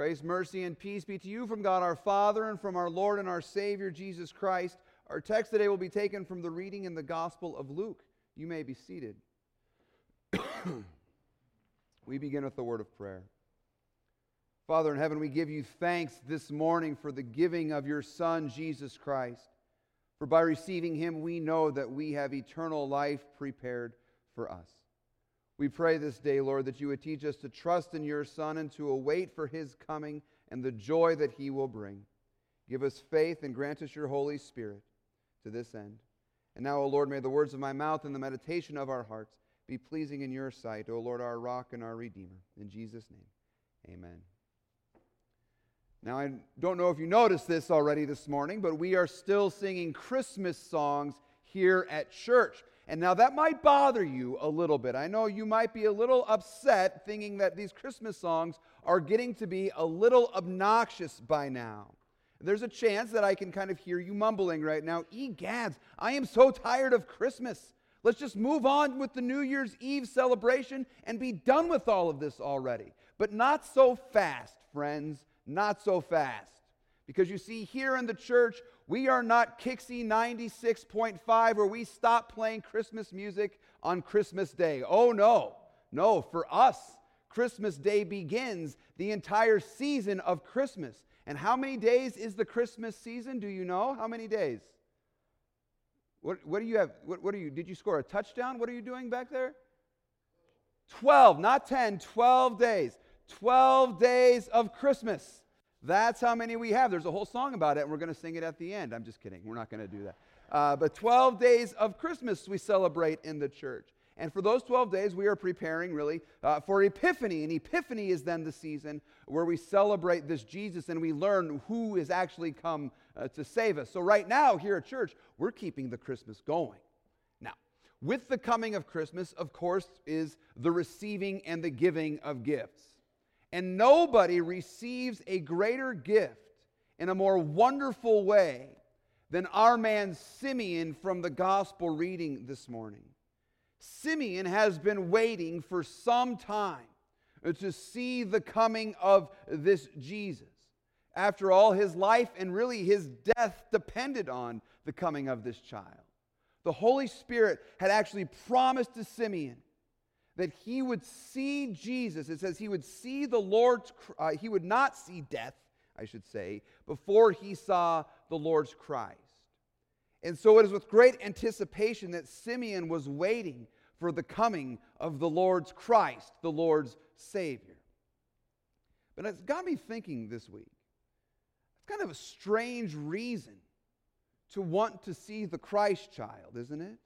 Grace, mercy, and peace be to you from God our Father and from our Lord and our Savior Jesus Christ. Our text today will be taken from the reading in the Gospel of Luke. You may be seated. we begin with the word of prayer. Father in heaven, we give you thanks this morning for the giving of your Son, Jesus Christ. For by receiving him, we know that we have eternal life prepared for us. We pray this day, Lord, that you would teach us to trust in your Son and to await for his coming and the joy that he will bring. Give us faith and grant us your Holy Spirit to this end. And now, O Lord, may the words of my mouth and the meditation of our hearts be pleasing in your sight, O Lord, our rock and our redeemer. In Jesus' name, amen. Now, I don't know if you noticed this already this morning, but we are still singing Christmas songs here at church. And now that might bother you a little bit. I know you might be a little upset thinking that these Christmas songs are getting to be a little obnoxious by now. There's a chance that I can kind of hear you mumbling right now. Egads, I am so tired of Christmas. Let's just move on with the New Year's Eve celebration and be done with all of this already. But not so fast, friends. Not so fast. Because you see, here in the church, we are not Kixie 96.5 where we stop playing Christmas music on Christmas Day. Oh, no. No, for us, Christmas Day begins the entire season of Christmas. And how many days is the Christmas season? Do you know? How many days? What, what do you have? What, what are you? Did you score a touchdown? What are you doing back there? 12, not 10, 12 days. 12 days of Christmas. That's how many we have. There's a whole song about it, and we're going to sing it at the end. I'm just kidding. We're not going to do that. Uh, but 12 days of Christmas we celebrate in the church. And for those 12 days, we are preparing really uh, for Epiphany. And Epiphany is then the season where we celebrate this Jesus and we learn who has actually come uh, to save us. So, right now, here at church, we're keeping the Christmas going. Now, with the coming of Christmas, of course, is the receiving and the giving of gifts. And nobody receives a greater gift in a more wonderful way than our man Simeon from the gospel reading this morning. Simeon has been waiting for some time to see the coming of this Jesus. After all, his life and really his death depended on the coming of this child. The Holy Spirit had actually promised to Simeon that he would see Jesus. It says he would see the Lord's, uh, he would not see death, I should say, before he saw the Lord's Christ. And so it is with great anticipation that Simeon was waiting for the coming of the Lord's Christ, the Lord's Savior. But it's got me thinking this week. It's kind of a strange reason to want to see the Christ child, isn't it?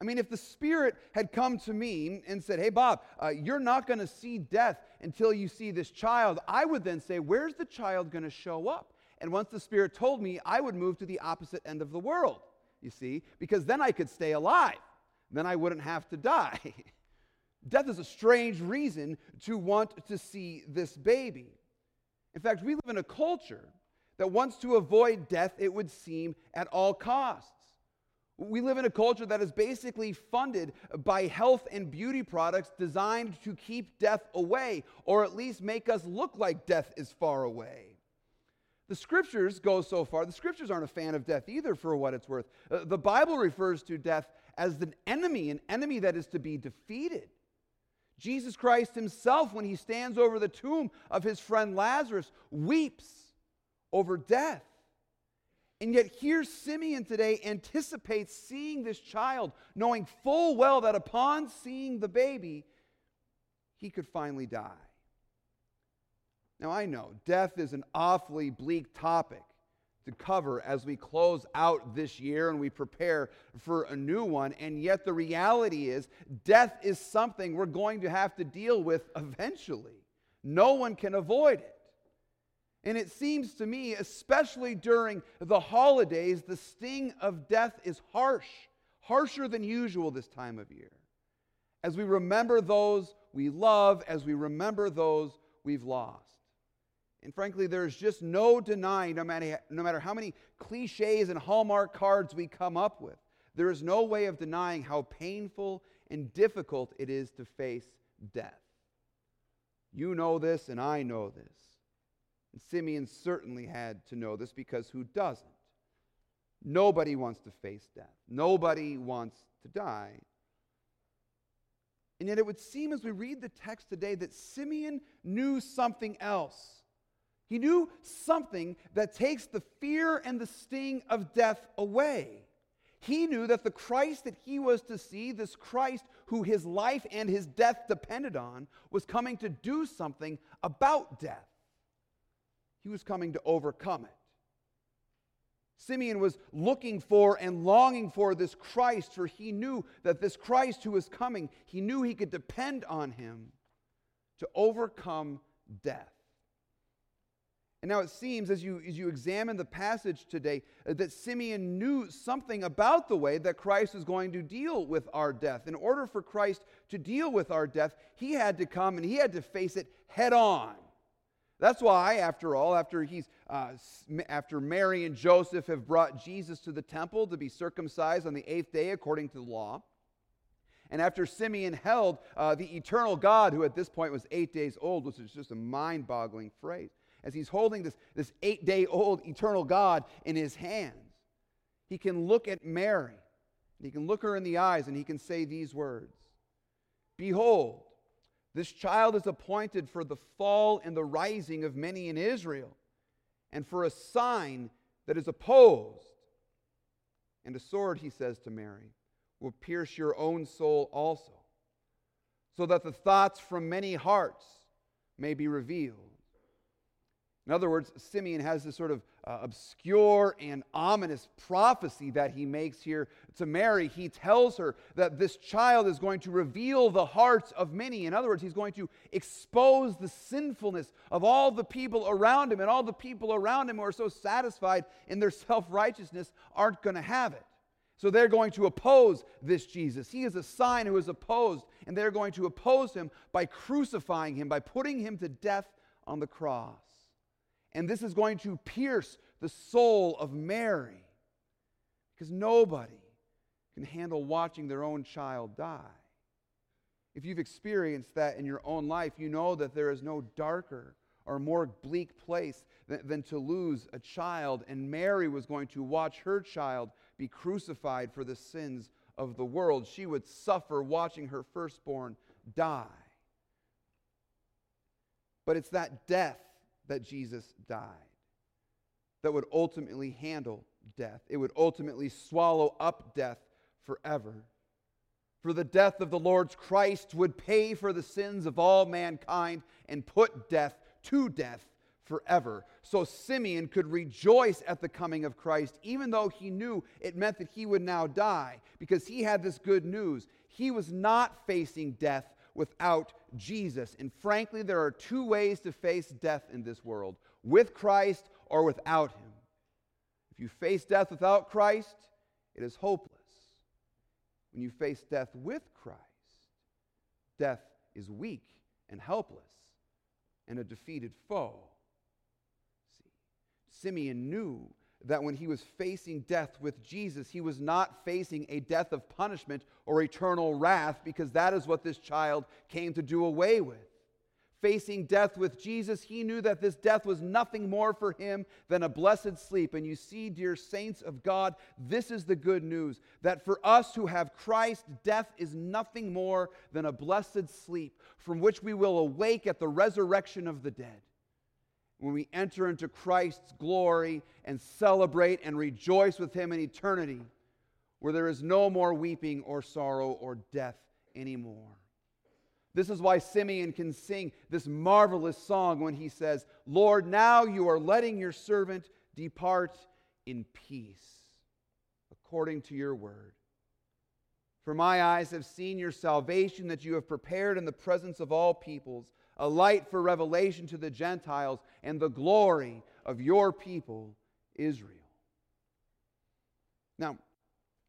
I mean, if the Spirit had come to me and said, Hey, Bob, uh, you're not going to see death until you see this child, I would then say, Where's the child going to show up? And once the Spirit told me, I would move to the opposite end of the world, you see, because then I could stay alive. Then I wouldn't have to die. death is a strange reason to want to see this baby. In fact, we live in a culture that wants to avoid death, it would seem, at all costs. We live in a culture that is basically funded by health and beauty products designed to keep death away, or at least make us look like death is far away. The scriptures go so far, the scriptures aren't a fan of death either, for what it's worth. Uh, the Bible refers to death as an enemy, an enemy that is to be defeated. Jesus Christ himself, when he stands over the tomb of his friend Lazarus, weeps over death. And yet, here Simeon today anticipates seeing this child, knowing full well that upon seeing the baby, he could finally die. Now, I know death is an awfully bleak topic to cover as we close out this year and we prepare for a new one. And yet, the reality is, death is something we're going to have to deal with eventually. No one can avoid it. And it seems to me, especially during the holidays, the sting of death is harsh, harsher than usual this time of year. As we remember those we love, as we remember those we've lost. And frankly, there's just no denying, no matter, no matter how many cliches and Hallmark cards we come up with, there is no way of denying how painful and difficult it is to face death. You know this, and I know this. And Simeon certainly had to know this because who doesn't? Nobody wants to face death, nobody wants to die. And yet, it would seem as we read the text today that Simeon knew something else. He knew something that takes the fear and the sting of death away. He knew that the Christ that he was to see, this Christ who his life and his death depended on, was coming to do something about death. He was coming to overcome it. Simeon was looking for and longing for this Christ, for he knew that this Christ who was coming, he knew he could depend on him to overcome death. And now it seems, as you, as you examine the passage today, that Simeon knew something about the way that Christ was going to deal with our death. In order for Christ to deal with our death, he had to come and he had to face it head on. That's why, after all, after, he's, uh, after Mary and Joseph have brought Jesus to the temple to be circumcised on the eighth day according to the law, and after Simeon held uh, the eternal God, who at this point was eight days old, which is just a mind boggling phrase, as he's holding this, this eight day old eternal God in his hands, he can look at Mary, he can look her in the eyes, and he can say these words Behold, this child is appointed for the fall and the rising of many in Israel, and for a sign that is opposed. And a sword, he says to Mary, will pierce your own soul also, so that the thoughts from many hearts may be revealed. In other words, Simeon has this sort of uh, obscure and ominous prophecy that he makes here to Mary. He tells her that this child is going to reveal the hearts of many. In other words, he's going to expose the sinfulness of all the people around him, and all the people around him who are so satisfied in their self righteousness aren't going to have it. So they're going to oppose this Jesus. He is a sign who is opposed, and they're going to oppose him by crucifying him, by putting him to death on the cross. And this is going to pierce the soul of Mary because nobody can handle watching their own child die. If you've experienced that in your own life, you know that there is no darker or more bleak place than, than, to lose a child. And Mary was going to watch her child be crucified for the sins of the world. She would suffer watching her firstborn die. But it's that death that Jesus died that would ultimately handle death. It would ultimately swallow up death forever. For the death of the Lord's Christ would pay for the sins of all mankind and put death to death forever. So Simeon could rejoice at the coming of Christ, even though he knew it meant that he would now die, because he had this good news. He was not facing death without Jesus. And frankly, there are two ways to face death in this world with Christ or without Him. If you face death without Christ, it is hopeless. When you face death with Christ, death is weak and helpless and a defeated foe. See, Simeon knew that when he was facing death with Jesus, he was not facing a death of punishment or eternal wrath, because that is what this child came to do away with. Facing death with Jesus, he knew that this death was nothing more for him than a blessed sleep. And you see, dear saints of God, this is the good news that for us who have Christ, death is nothing more than a blessed sleep from which we will awake at the resurrection of the dead when we enter into Christ's glory and celebrate and rejoice with Him in eternity, where there is no more weeping or sorrow or death anymore. This is why Simeon can sing this marvelous song when he says, Lord, now you are letting your servant depart in peace, according to your word. For my eyes have seen your salvation that you have prepared in the presence of all peoples a light for revelation to the Gentiles, and the glory of your people, Israel. Now,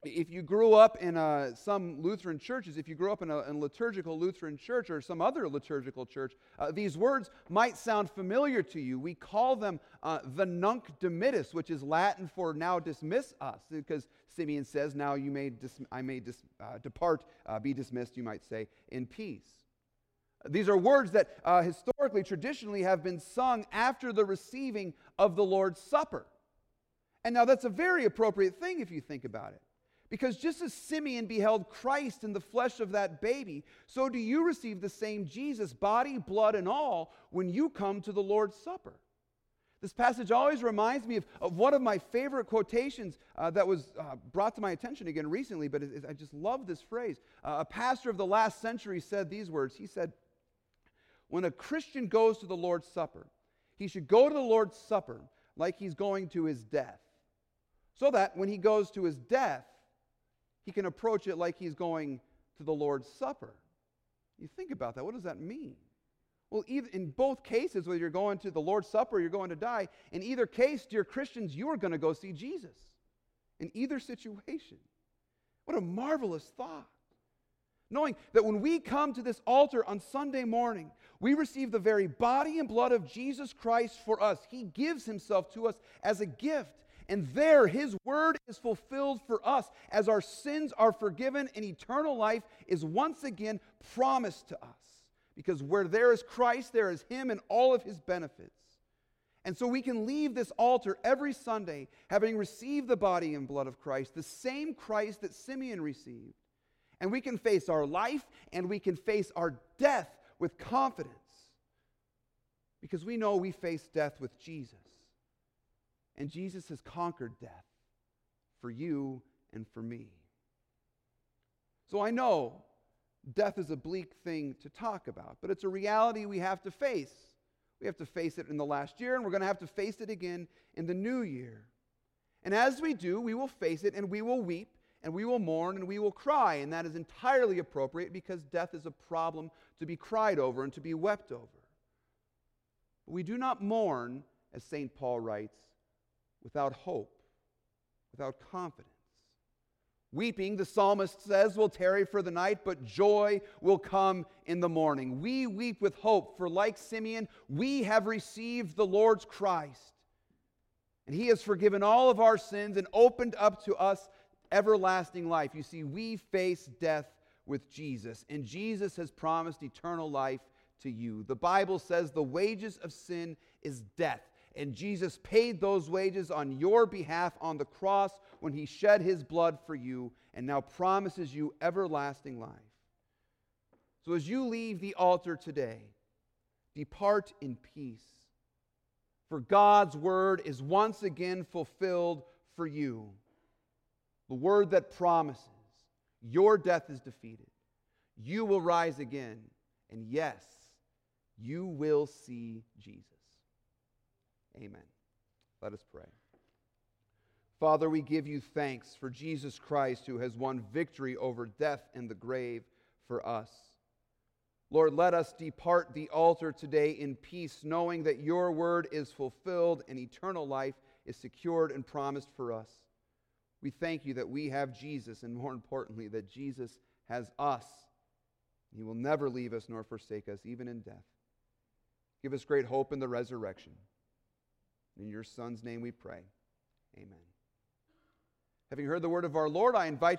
if you grew up in uh, some Lutheran churches, if you grew up in a, in liturgical Lutheran church or some other liturgical church, uh, these words might sound familiar to you. We call them uh, the nunc dimittis, which is Latin for now dismiss us, because Simeon says, Now you may dis- I may dis- uh, depart, uh, be dismissed, you might say, in peace. These are words that uh, historically, traditionally, have been sung after the receiving of the Lord's Supper. And now that's a very appropriate thing if you think about it. Because just as Simeon beheld Christ in the flesh of that baby, so do you receive the same Jesus, body, blood, and all, when you come to the Lord's Supper. This passage always reminds me of, of one of my favorite quotations uh, that was uh, brought to my attention again recently, but it, it, I just love this phrase. Uh, a pastor of the last century said these words He said, When a Christian goes to the Lord's Supper, he should go to the Lord's Supper like he's going to his death, so that when he goes to his death, he can approach it like he's going to the Lord's Supper. You think about that. What does that mean? Well, in both cases, whether you're going to the Lord's Supper or you're going to die, in either case, dear Christians, you are going to go see Jesus. In either situation. What a marvelous thought. Knowing that when we come to this altar on Sunday morning, we receive the very body and blood of Jesus Christ for us. He gives himself to us as a gift. And there, his word is fulfilled for us as our sins are forgiven and eternal life is once again promised to us. Because where there is Christ, there is Him and all of His benefits. And so we can leave this altar every Sunday having received the body and blood of Christ, the same Christ that Simeon received. And we can face our life and we can face our death with confidence because we know we face death with Jesus. And Jesus has conquered death for you and for me. So I know death is a bleak thing to talk about, but it's a reality we have to face. We have to face it in the last year, and we're going to have to face it again in the new year. And as we do, we will face it and we will weep and we will mourn and we will cry. And that is entirely appropriate because death is a problem to be cried over and to be wept over. But we do not mourn, as St. Paul writes, without hope, without confidence. Weeping, the psalmist says, will tarry for the night, but joy will come in the morning. We weep with hope, for like Simeon, we have received the Lord's Christ. And he has forgiven all of our sins and opened up to us everlasting life. You see, we face death with Jesus, and Jesus has promised eternal life to you. The Bible says the wages of sin is death. And Jesus paid those wages on your behalf on the cross when he shed his blood for you and now promises you everlasting life. So as you leave the altar today, depart in peace. For God's word is once again fulfilled for you. The word that promises your death is defeated, you will rise again, and yes, you will see Jesus. Amen. Let us pray. Father, we give you thanks for Jesus Christ who has won victory over death and the grave for us. Lord, let us depart the altar today in peace, knowing that your word is fulfilled and eternal life is secured and promised for us. We thank you that we have Jesus, and more importantly, that Jesus has us. He will never leave us nor forsake us, even in death. Give us great hope in the resurrection. In your Son's name we pray. Amen. Having heard the word of our Lord, I invite